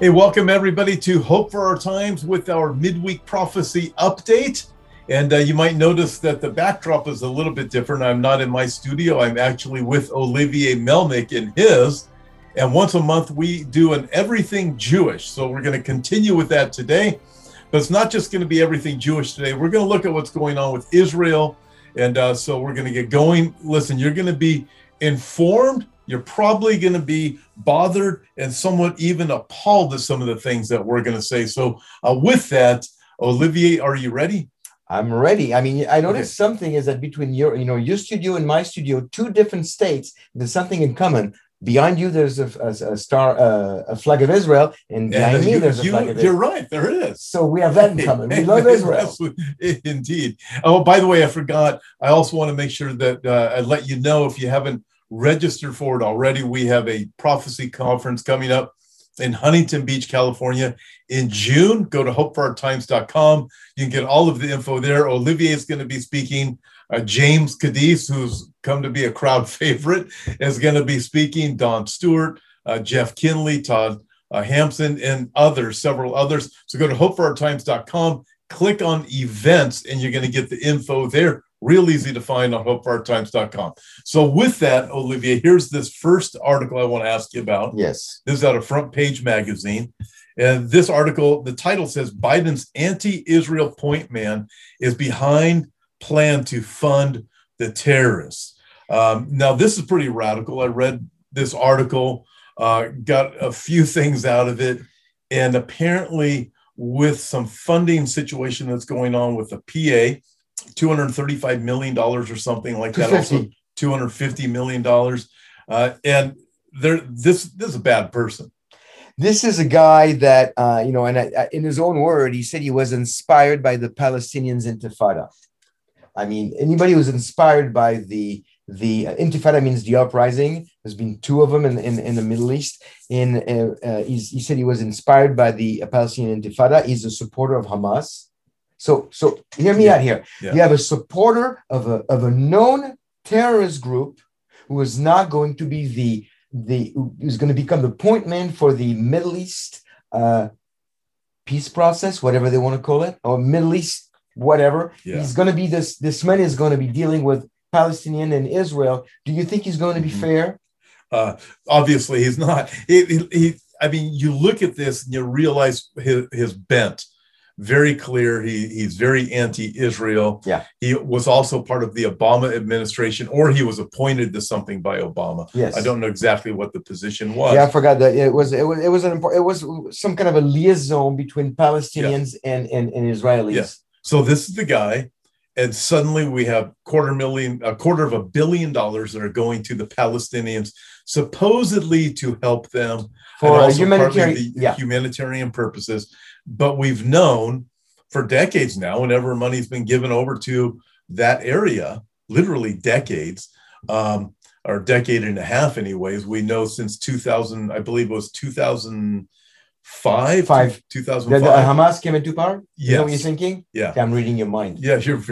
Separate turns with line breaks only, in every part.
Hey, welcome everybody to Hope for Our Times with our midweek prophecy update. And uh, you might notice that the backdrop is a little bit different. I'm not in my studio, I'm actually with Olivier Melnick in his. And once a month, we do an everything Jewish. So we're going to continue with that today. But it's not just going to be everything Jewish today. We're going to look at what's going on with Israel. And uh, so we're going to get going. Listen, you're going to be informed you're probably going to be bothered and somewhat even appalled at some of the things that we're going to say. So, uh, with that, Olivier, are you ready?
I'm ready. I mean, I noticed okay. something is that between your, you know, your studio and my studio, two different states, there's something in common. Behind you, there's a, a, a star, uh, a flag of Israel, and behind and me, you, there's a
you,
flag of
Israel. You're right, there is.
So we have that in common. We love Israel.
Indeed. Oh, by the way, I forgot. I also want to make sure that uh, I let you know if you haven't register for it already. We have a prophecy conference coming up in Huntington Beach, California in June. Go to hopeforourtimes.com. You can get all of the info there. Olivier is going to be speaking. Uh, James Kaddis, who's come to be a crowd favorite, is going to be speaking. Don Stewart, uh, Jeff Kinley, Todd uh, Hampson, and others, several others. So go to hopeforourtimes.com, click on events, and you're going to get the info there real easy to find on hopeforourtimes.com. So with that, Olivier, here's this first article I want to ask you about.
Yes.
This is out of Front Page Magazine. And this article, the title says Biden's anti-Israel point man is behind plan to fund the terrorists. Um, now, this is pretty radical. I read this article, uh, got a few things out of it, and apparently, with some funding situation that's going on with the PA, 235 million dollars or something like that. Also, 250 million dollars. Uh, and there, this this is a bad person.
This is a guy that uh, you know, and I, in his own word, he said he was inspired by the Palestinians Intifada. I mean, anybody who's inspired by the the uh, Intifada means the uprising. There's been two of them in, in, in the Middle East. In uh, uh, he said he was inspired by the Palestinian Intifada. He's a supporter of Hamas. So, so hear me yeah. out here. Yeah. You have a supporter of a, of a known terrorist group who is not going to be the the who's going to become the point man for the Middle East uh, peace process, whatever they want to call it, or Middle East whatever. Yeah. He's going to be this. This man is going to be dealing with Palestinian and Israel. Do you think he's going to be mm-hmm. fair?
Uh, obviously, he's not. He, he, he, I mean, you look at this and you realize his, his bent very clear. He he's very anti-Israel.
Yeah.
He was also part of the Obama administration, or he was appointed to something by Obama.
Yes.
I don't know exactly what the position was.
Yeah, I forgot that it was it was it was an it was some kind of a liaison between Palestinians and, and and Israelis.
Yes. So this is the guy, and suddenly we have quarter million, a quarter of a billion dollars that are going to the Palestinians, supposedly to help them
for humanitarian,
yeah. humanitarian purposes but we've known for decades now, whenever money's been given over to that area, literally decades, um, or decade and a half, anyways. We know since 2000, I believe it was 2005.
Five.
2005.
The, the Hamas came into power?
Yeah. You
know what you're thinking?
Yeah.
Okay, I'm reading your mind.
Yeah, you're.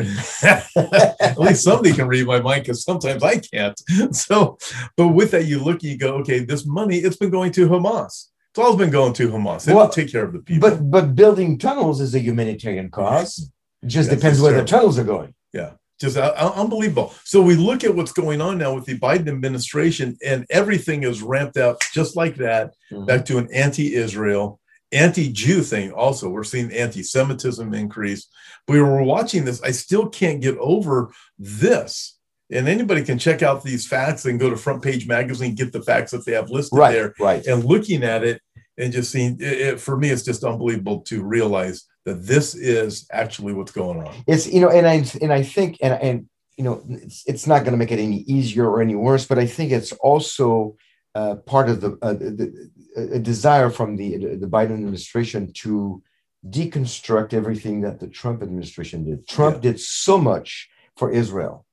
At least somebody can read my mind because sometimes I can't. So, but with that, you look, you go, okay, this money, it's been going to Hamas. It's always been going to Hamas. They well, take care of the people.
But but building tunnels is a humanitarian cause. It just yes, depends where terrible. the tunnels are going.
Yeah, just uh, unbelievable. So we look at what's going on now with the Biden administration, and everything is ramped up just like that, mm-hmm. back to an anti-Israel, anti-Jew thing. Also, we're seeing anti-Semitism increase. We were watching this. I still can't get over this and anybody can check out these facts and go to front page magazine get the facts that they have listed
right,
there
right
and looking at it and just seeing it, it, for me it's just unbelievable to realize that this is actually what's going on.
It's you know and i and i think and and you know it's, it's not going to make it any easier or any worse but i think it's also uh, part of the, uh, the a desire from the the biden administration to deconstruct everything that the trump administration did. Trump yeah. did so much for israel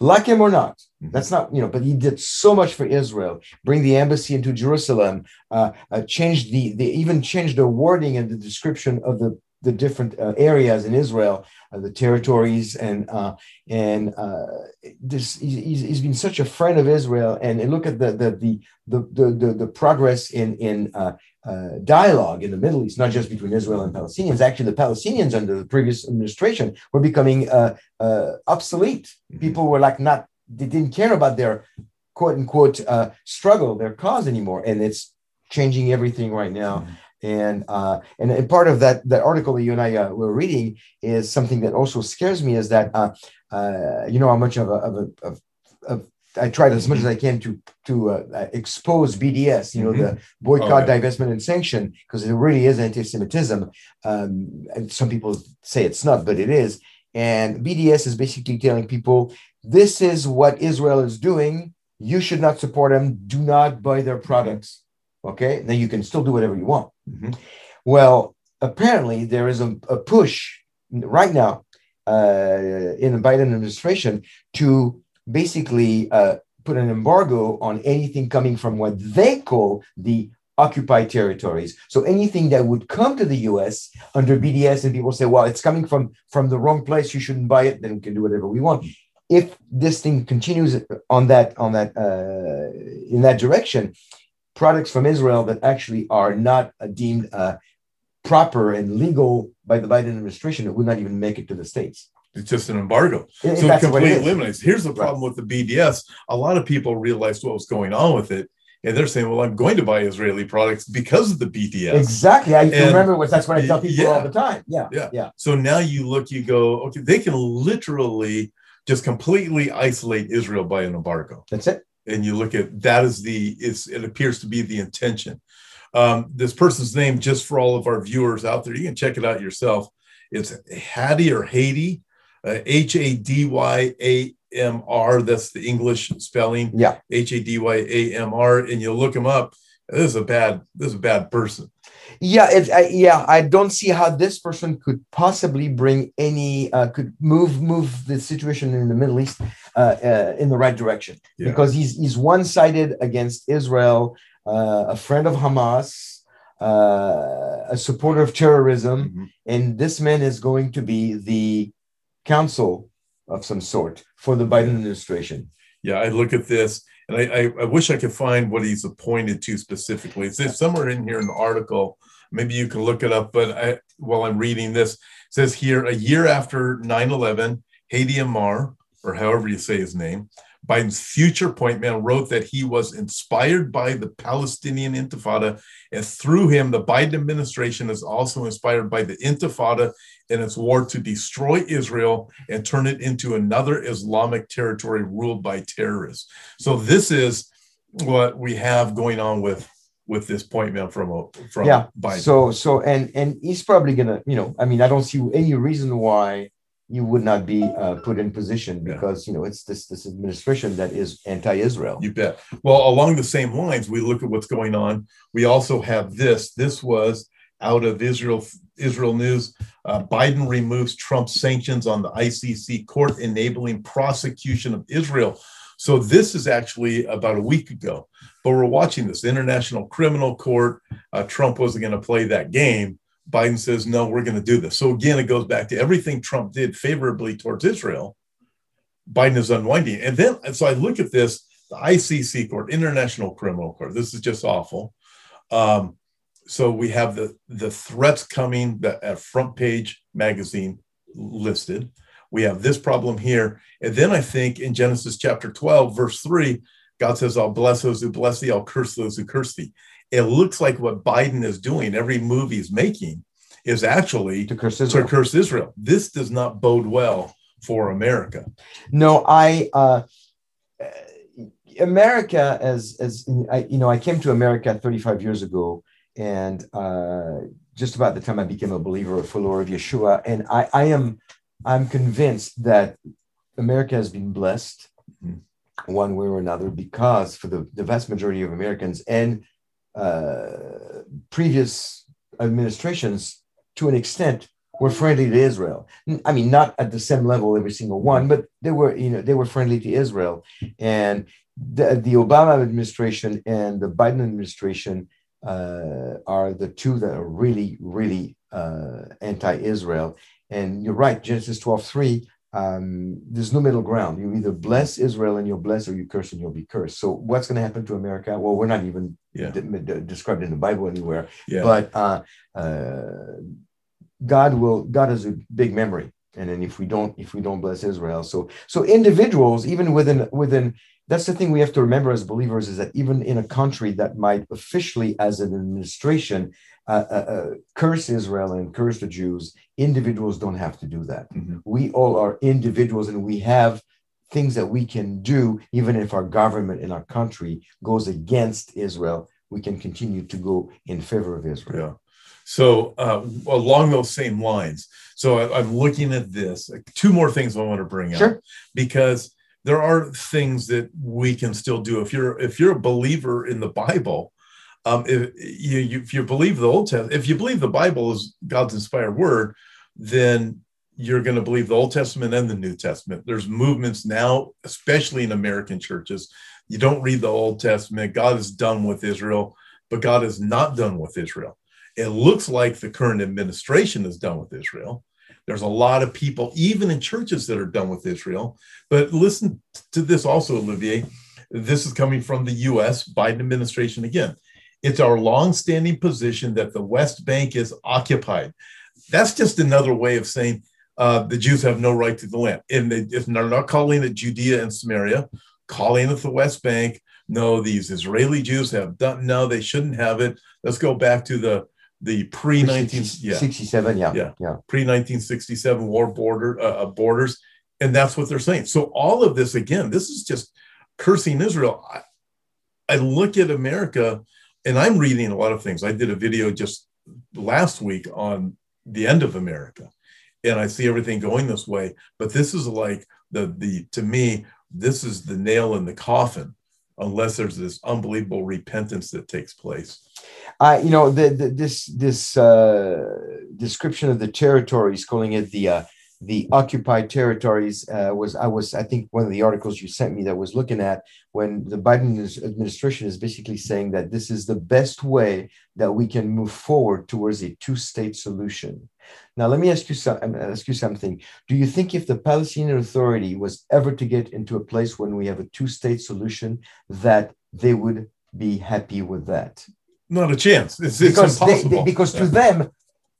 like him or not. Mm-hmm. That's not, you know, but he did so much for Israel. Bring the embassy into Jerusalem, uh, uh, change the, they even changed the wording and the description of the the different uh, areas in Israel, uh, the territories, and uh, and uh, this he's, he's been such a friend of Israel. And, and look at the the the the the, the progress in in uh, uh, dialogue in the Middle East, not just between Israel and Palestinians. Actually, the Palestinians under the previous administration were becoming obsolete. Mm-hmm. People were like not they didn't care about their quote unquote struggle, their cause anymore, and it's changing everything right now. Mm-hmm and uh, and, and part of that that article that you and I uh, were reading is something that also scares me is that uh, uh you know how much of a, of, a, of, of I tried as much as I can to to uh, expose BDS, you know, mm-hmm. the boycott, oh, divestment, and sanction, because it really is anti-Semitism. Um, and some people say it's not, but it is. And BDS is basically telling people this is what Israel is doing. You should not support them. Do not buy their products. Okay, then you can still do whatever you want. Mm-hmm. Well, apparently there is a, a push right now uh, in the Biden administration to basically uh, put an embargo on anything coming from what they call the occupied territories. So anything that would come to the U.S. under BDS, and people say, "Well, it's coming from from the wrong place. You shouldn't buy it. Then we can do whatever we want." If this thing continues on that on that uh, in that direction, products from Israel that actually are not uh, deemed uh, proper and legal by the Biden administration it would not even make it to the states.
It's just an embargo. It, so it completely eliminates. Here's the problem right. with the BDS. A lot of people realized what was going on with it. And they're saying, well, I'm going to buy Israeli products because of the BDS.
Exactly. I and, remember what that's what I tell people yeah, all the time. Yeah.
Yeah. Yeah. So now you look, you go, okay, they can literally just completely isolate Israel by an embargo.
That's it
and you look at that is the it's it appears to be the intention. Um, this person's name, just for all of our viewers out there, you can check it out yourself. It's Hady or Haiti, uh, H A D Y A M R. That's the English spelling.
Yeah,
H A D Y A M R, and you look him up. This is a bad. This is a bad person.
Yeah, it, I, yeah. I don't see how this person could possibly bring any uh, could move move the situation in the Middle East uh, uh, in the right direction yeah. because he's he's one sided against Israel, uh, a friend of Hamas, uh, a supporter of terrorism, mm-hmm. and this man is going to be the counsel of some sort for the Biden administration.
Yeah, I look at this and I, I, I wish I could find what he's appointed to specifically. It's somewhere in here in the article. Maybe you can look it up. But I, while I'm reading this, says here a year after 9 11, Hady Amr, or however you say his name, Biden's future point man wrote that he was inspired by the Palestinian Intifada, and through him, the Biden administration is also inspired by the Intifada and its war to destroy Israel and turn it into another Islamic territory ruled by terrorists. So this is what we have going on with with this point man from from
yeah. Biden. So so and and he's probably gonna you know I mean I don't see any reason why you would not be uh, put in position because yeah. you know it's this this administration that is anti-Israel.
You bet. Well, along the same lines, we look at what's going on. We also have this. This was out of Israel Israel news. Uh, Biden removes Trump's sanctions on the ICC court, enabling prosecution of Israel. So this is actually about a week ago. But we're watching this International Criminal Court. Uh, Trump wasn't going to play that game Biden says, no, we're going to do this. So again, it goes back to everything Trump did favorably towards Israel. Biden is unwinding. And then, so I look at this the ICC court, International Criminal Court. This is just awful. Um, so we have the, the threats coming that at front page magazine listed. We have this problem here. And then I think in Genesis chapter 12, verse 3, God says, I'll bless those who bless thee, I'll curse those who curse thee it looks like what Biden is doing, every move he's making, is actually
to curse Israel.
To curse Israel. This does not bode well for America.
No, I. Uh, America, as as I, you know, I came to America 35 years ago, and uh, just about the time I became a believer, a follower of Yeshua, and I, I am, I'm convinced that America has been blessed, mm-hmm. one way or another, because for the, the vast majority of Americans and uh, previous administrations, to an extent, were friendly to Israel. I mean, not at the same level every single one, but they were, you know, they were friendly to Israel. And the, the Obama administration and the Biden administration uh, are the two that are really, really uh, anti-Israel. And you're right, Genesis 12, 3, um, there's no middle ground. You either bless Israel and you'll bless, or you curse and you'll be cursed. So what's going to happen to America? Well, we're not even
Yeah.
de- de- described in the Bible anywhere.
Yeah.
But uh, uh, God will. God has a big memory, and then if we don't, if we don't bless Israel, so so individuals, even within within. That's the thing we have to remember as believers is that even in a country that might officially, as an administration, uh, uh, uh, curse Israel and curse the Jews, individuals don't have to do that
Mhm.
we all are individuals and we have things that we can do even if our government in our country goes against israel we can continue to go in favor of israel
Yeah. So uh, along those same lines, so I, I'm looking at this. Two more things I want to bring up because there are things that we can still do. If you're if you're a believer in the Bible, um, if you, you if you believe the Old Testament, if you believe the Bible is God's inspired word, then you're going to believe the Old Testament and the New Testament. There's movements now, especially in American churches. You don't read the Old Testament. God is done with Israel, but God is not done with Israel. It looks like the current administration is done with Israel. There's a lot of people, even in churches, that are done with Israel. But listen to this also, Olivier. This is coming from the US Biden administration again. It's our longstanding position that the West Bank is occupied. That's just another way of saying uh, the Jews have no right to the land. And they, if they're not calling it Judea and Samaria, calling it the West Bank. No, these Israeli Jews have done. No, they shouldn't have it. Let's go back to the the pre nineteen yeah
67 yeah
Yeah. pre nineteen sixty seven war border uh, uh, borders, and that's what they're saying. So all of this again, this is just cursing Israel. I, I look at America, and I'm reading a lot of things. I did a video just last week on the end of America, and I see everything going this way. But this is like the the to me, this is the nail in the coffin, unless there's this unbelievable repentance that takes place.
I, you know, the, the, this this uh, description of the territories, calling it the uh, the occupied territories, uh, was I was I think one of the articles you sent me that was looking at when the Biden administration is basically saying that this is the best way that we can move forward towards a two-state solution. Now, let me ask you some, ask you something. Do you think if the Palestinian Authority was ever to get into a place when we have a two-state solution, that they would be happy with that?
Not a chance. It's, it's
because they,
impossible.
they- because to them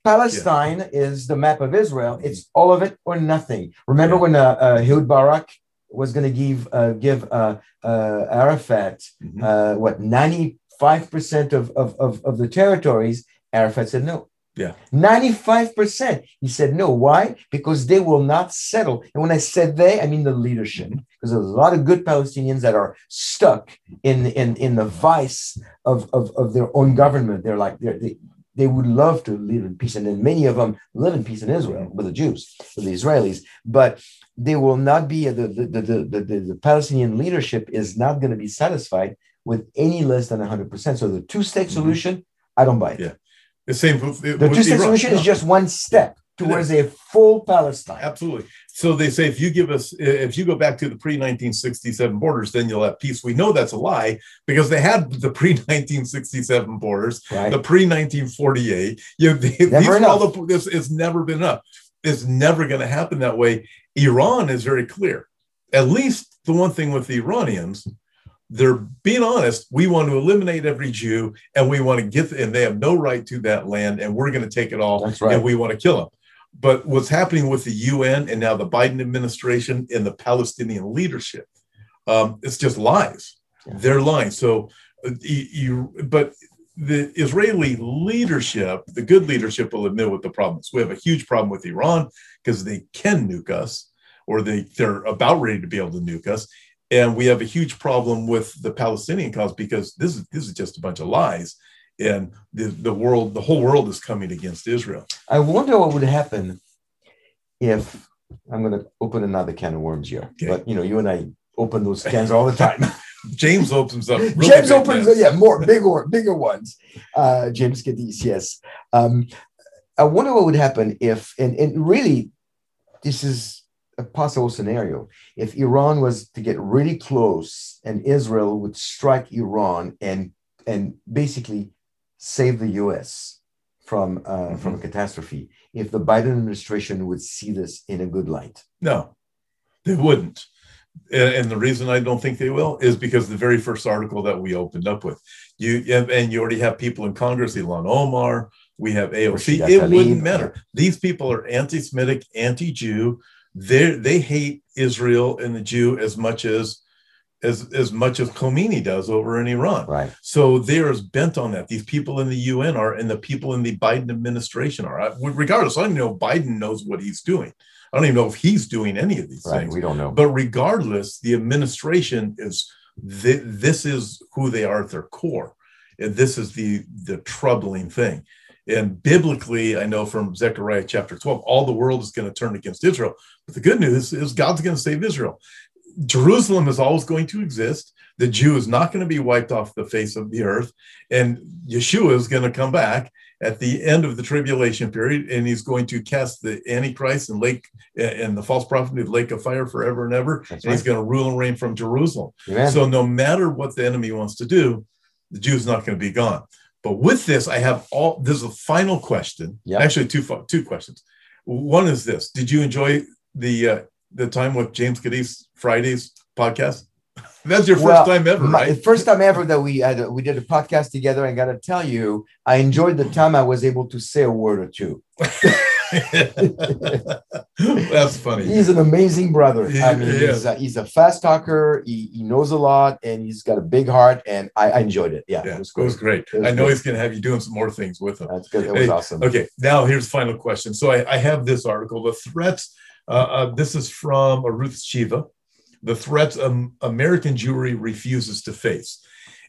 Palestine is the map of Israel. It's all of it or nothing. Remember
Yeah.
when uh, uh, Ehud Barak was going to give uh, give uh, uh, Arafat
Mhm.
uh, what ninety five percent of, of of of the territories? Arafat said no.
Yeah.
95%. He said no. Why? Because they will not settle. And when I said they, I mean the leadership. Because there's a lot of good Palestinians that are stuck in in, in the vice of, of, of their own government. They're like they're, they they would love to live in peace, and then many of them live in peace in Israel with the Jews, with the Israelis. But they will not be the the, the, the, the, the Palestinian leadership is not going to be satisfied with any less than 100 percent. So the two state
Mhm.
solution, I don't buy it.
Yeah. The same with,
The two state solution is just one step towards a full Palestine.
absolutely. So they say if you give us, eh, if you go back to the pre 1967 borders, then you'll have peace. We know that's a lie because they had the pre 1967 borders,
Right.
the pre 1948. You
Never
these
enough.
the, this, it's never been enough. It's never going to happen that way. Iran is very clear. At least the one thing with the Iranians, they're being honest. We want to eliminate every Jew, and we want to get, and they have no right to that land, and we're going to take it all,
That's right.
and we want to kill them. But what's happening with the UN and now the Biden administration and the Palestinian leadership, um, it's just lies.
Yeah.
They're lying. So uh, you, you, but the Israeli leadership, the good leadership, will admit what the problem is. We have a huge problem with Iran because they can nuke us, or they they're about ready to be able to nuke us, and we have a huge problem with the Palestinian cause because this is this is just a bunch of lies, and the the world, the whole world is coming against Israel.
I wonder what would happen if I'm going to open another can of worms here.
Okay.
But you know, you and I open those cans all the time.
James opens up. really
James opens,
cans.
yeah, more bigger, bigger ones. Uh, James Kaddis, yes. Um, I wonder what would happen if, and, and really, this is a possible scenario. If Iran was to get really close and Israel would strike Iran and and basically save the U.S. from uh,
Mm-hmm.
from a catastrophe if the Biden administration would see this in a good light.
No, they wouldn't. And, the reason I don't think they will is because the very first article that we opened up with, you and- you already have people in Congress, Ilhan Omar, we have AOC. It wouldn't matter. These people are anti-Semitic, anti-Jew. They they hate Israel and the Jew as much as as as much as Khomeini does over in Iran.
Right.
So they're as bent on that. These people in the UN are, and the people in the Biden administration are. I- Regardless, I don't know if Biden knows what he's doing. I don't even know if he's doing any of these
Right.
things.
We don't know.
But regardless, the administration is thi- this is who they are at their core, and this is the the troubling thing. And biblically, I know from Zechariah chapter 12, all the world is going to turn against Israel. But the good news is God's going to save Israel. Jerusalem is always going to exist. The Jew is not going to be wiped off the face of the earth. And Yeshua is going to come back at the end of the tribulation period, and he's going to cast the Antichrist and lake and the false prophet in the lake of fire forever and ever.
That's
and he's going to rule and reign from Jerusalem. So no matter what the enemy wants to do, the Jew's not going to be gone. But with this, I have all. This is a final question.
Yeah.
Actually, two two questions. One is this: Did you enjoy the uh, the time with James Kaddis Fridays podcast? That's your first
Well,
time ever,
My-
right?
First time ever that we had we did a podcast together. I got to tell you, I enjoyed the time I was able to say a word or two.
That's funny.
He's an amazing brother. I mean,
Yeah.
he's, a, he's a fast talker. He, he knows a lot, and he's got a big heart. And I, I enjoyed it. Yeah,
Yeah,
it was
it was
great.
great.
It was
I know
great.
he's going to have you doing some more things with him.
That's good. It was
Hey,
awesome.
Okay, now here's the final question. So I, I have this article. The threats. Uh, uh, this is from Ruth Shiva. The threats American Jewry refuses to face,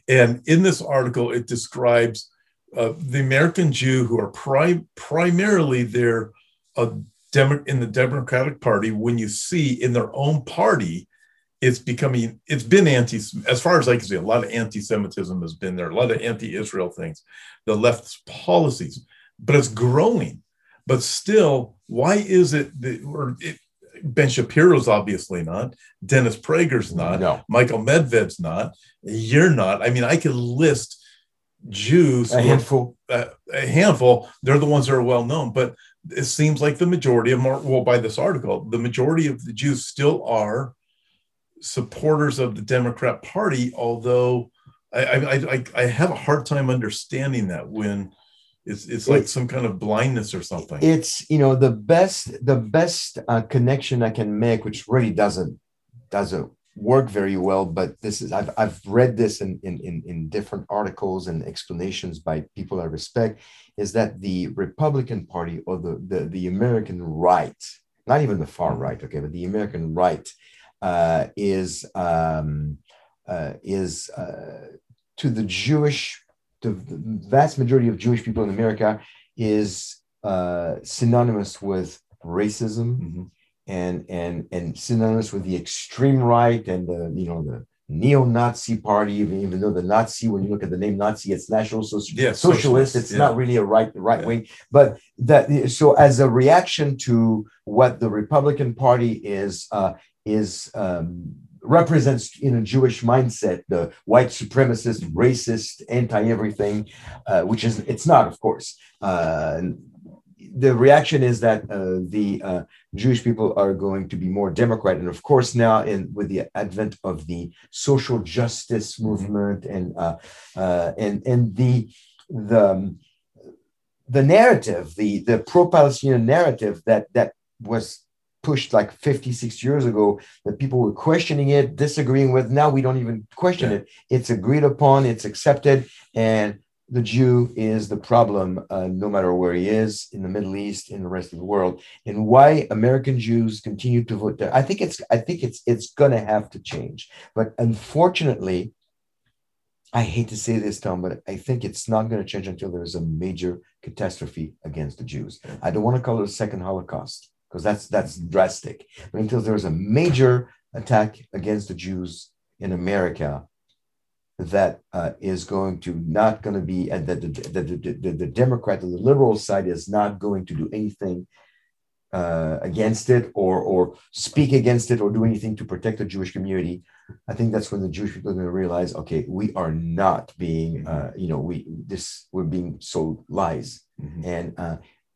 and in this article it describes uh, the American Jew who are pri- primarily they're a Demo- in the Democratic Party. When you see in their own party, it's becoming it's been anti as far as I can see. A lot of anti-Semitism has been there. A lot of anti-Israel things. The left's policies, but it's growing. But still, why is it that or it, Ben Shapiro's obviously not, Dennis Prager's not,
No.
Michael Medved's not, you're not. I mean, I could list Jews,
A handful.
a, a handful. They're the ones that are well known, but it seems like the majority of more well by this article, the majority of the Jews still are supporters of the Democrat Party. Although I I, I, I have a hard time understanding that when it's it's like
It's-
some kind of blindness or something.
It's you know the best the best uh, connection I can make, which really doesn't doesn't work very well. But this is I've I've read this in in in, in different articles and explanations by people I respect. Is that the Republican Party or the the, the American right, not even the far right, okay, but the American right uh, is um, uh, is uh, to the Jewish the vast majority of Jewish people in America is uh, synonymous with racism
Mhm.
and and and synonymous with the extreme right and the you know the neo-Nazi party. Even, even though the Nazi, when you look at the name Nazi, it's National
Yeah,
Socialist.
socialist,
It's
yeah.
not really a right right
Yeah.
wing, but that so as a reaction to what the Republican Party is uh, is um, represents in a Jewish mindset, the white supremacist, racist, anti-everything, uh, which is it's not, of course. Uh, the reaction is that uh, the uh, Jewish people are going to be more Democrat, and of course now, in with the advent of the social justice movement and uh, uh, and and the the um, the narrative, the the pro-Palestinian narrative that that was pushed like 56 years ago that people were questioning it disagreeing with now we don't even question
Yeah.
it. It's agreed upon it's accepted and the jew is the problem uh, no matter where he is in the middle east in the rest of the world. And why american jews continue to vote there i think it's i think it's it's going to have to change. But unfortunately I hate to say this, Tom, but I think it's not going to change until there's a major catastrophe against the Jews. I don't want to call it a second Holocaust because that's that's drastic. But until there's a major attack against the Jews in America, that uh, is going to not going to be and that the, the, the, the, the Democrat, the liberal side is not going to do anything uh, against it or or speak against it or do anything to protect the Jewish community. I think that's when the Jewish people are going to realize, okay, we are not being, uh, you know, we this we're being sold lies Mm-hmm. And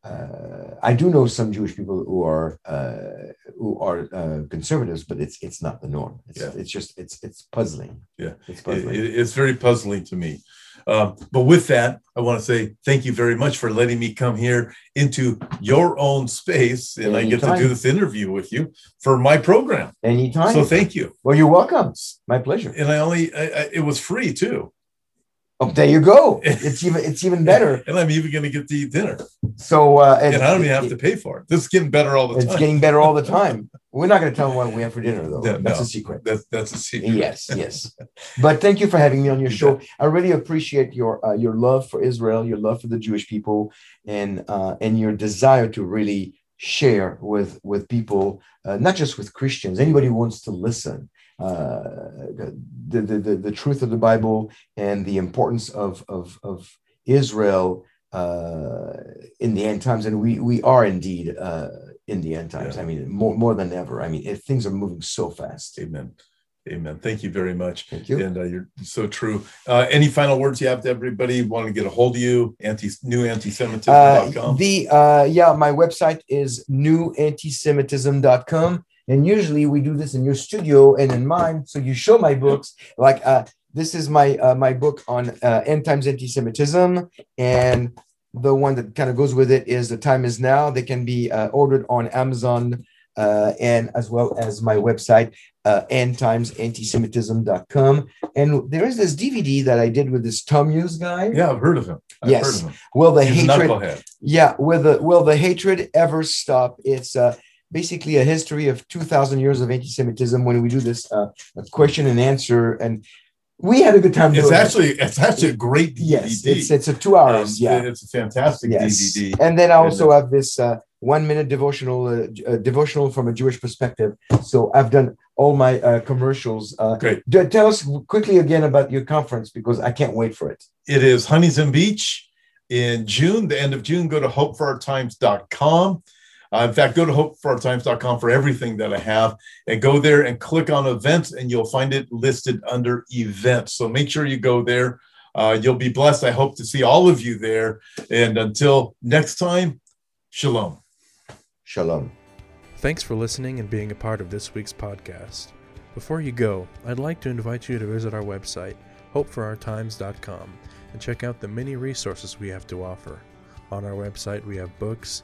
uh, I do know some Jewish people who are uh, who are uh, conservatives, but it's it's not the norm. It's, yeah. it's just it's it's puzzling.
Yeah, it's puzzling. It, it's very puzzling to me. Um, but with that, I want to say thank you very much for letting me come here into your own space, and Anytime. I get to do this interview with you for my program.
Anytime.
So thank you.
Well, you're welcome. My pleasure.
And I only I, I, it was free too.
Oh, there you go. It's even it's even better.
and I'm even going to get to eat dinner.
So uh, and,
and I don't even have to pay for it. This is getting better all the
it's
time.
It's getting better all the time. We're not going to tell them what we have for dinner, though.
No,
that's
no,
a secret.
That's that's a secret.
Yes, yes. But thank you for having me on your show. I really appreciate your uh, your love for Israel, your love for the Jewish people, and uh, and your desire to really share with with people, uh, not just with Christians. Anybody who wants to listen uh, the, the, the, the, truth of the Bible and the importance of, of, of Israel uh, in the end times. And we, we are indeed uh, in the end times. Yeah. I mean, more, more than ever. I mean, if things are moving so fast.
Amen. Amen. Thank you very much.
Thank you.
And uh, you're so true. Uh, any final words you have to everybody wanting to get a hold of you? Anti new antisemitism.com.
Uh, the uh, yeah, my website is newantisemitism.com. And usually we do this in your studio and in mine. So you show my books. Like uh, this is my uh, my book on uh, end times anti-Semitism, and the one that kind of goes with it is the time is now. They can be uh, ordered on Amazon uh, and as well as my website, uh, endtimesantisemitism.com. And there is this DVD that I did with this Tom Hughes guy.
Yeah, I've heard of him. I've
yes.
Of him.
Will the He's hatred? Yeah. Will the will the hatred ever stop? It's uh, basically a history of 2000 years of anti-semitism when we do this uh, question and answer and we had a good time
it's actually it. it's actually a great DVD.
yes it's, it's a two hours yeah.
it's a fantastic yes. dvd
and then i also have this uh, one minute devotional uh, uh, devotional from a jewish perspective. So i've done all my uh, commercials uh,
great.
Tell us quickly again about your conference because i can't wait for it.
It is huntington beach. In june the end of june go to hopeforourtimes.com uh, in fact, go to hopeforourtimes.com for everything that I have and go there and click on events, and you'll find it listed under events. So make sure you go there. Uh, you'll be blessed. I hope to see all of you there. And until next time, shalom.
Shalom.
Thanks for listening and being a part of this week's podcast. Before you go, I'd like to invite you to visit our website, hopeforourtimes.com, and check out the many resources we have to offer. On our website, we have books,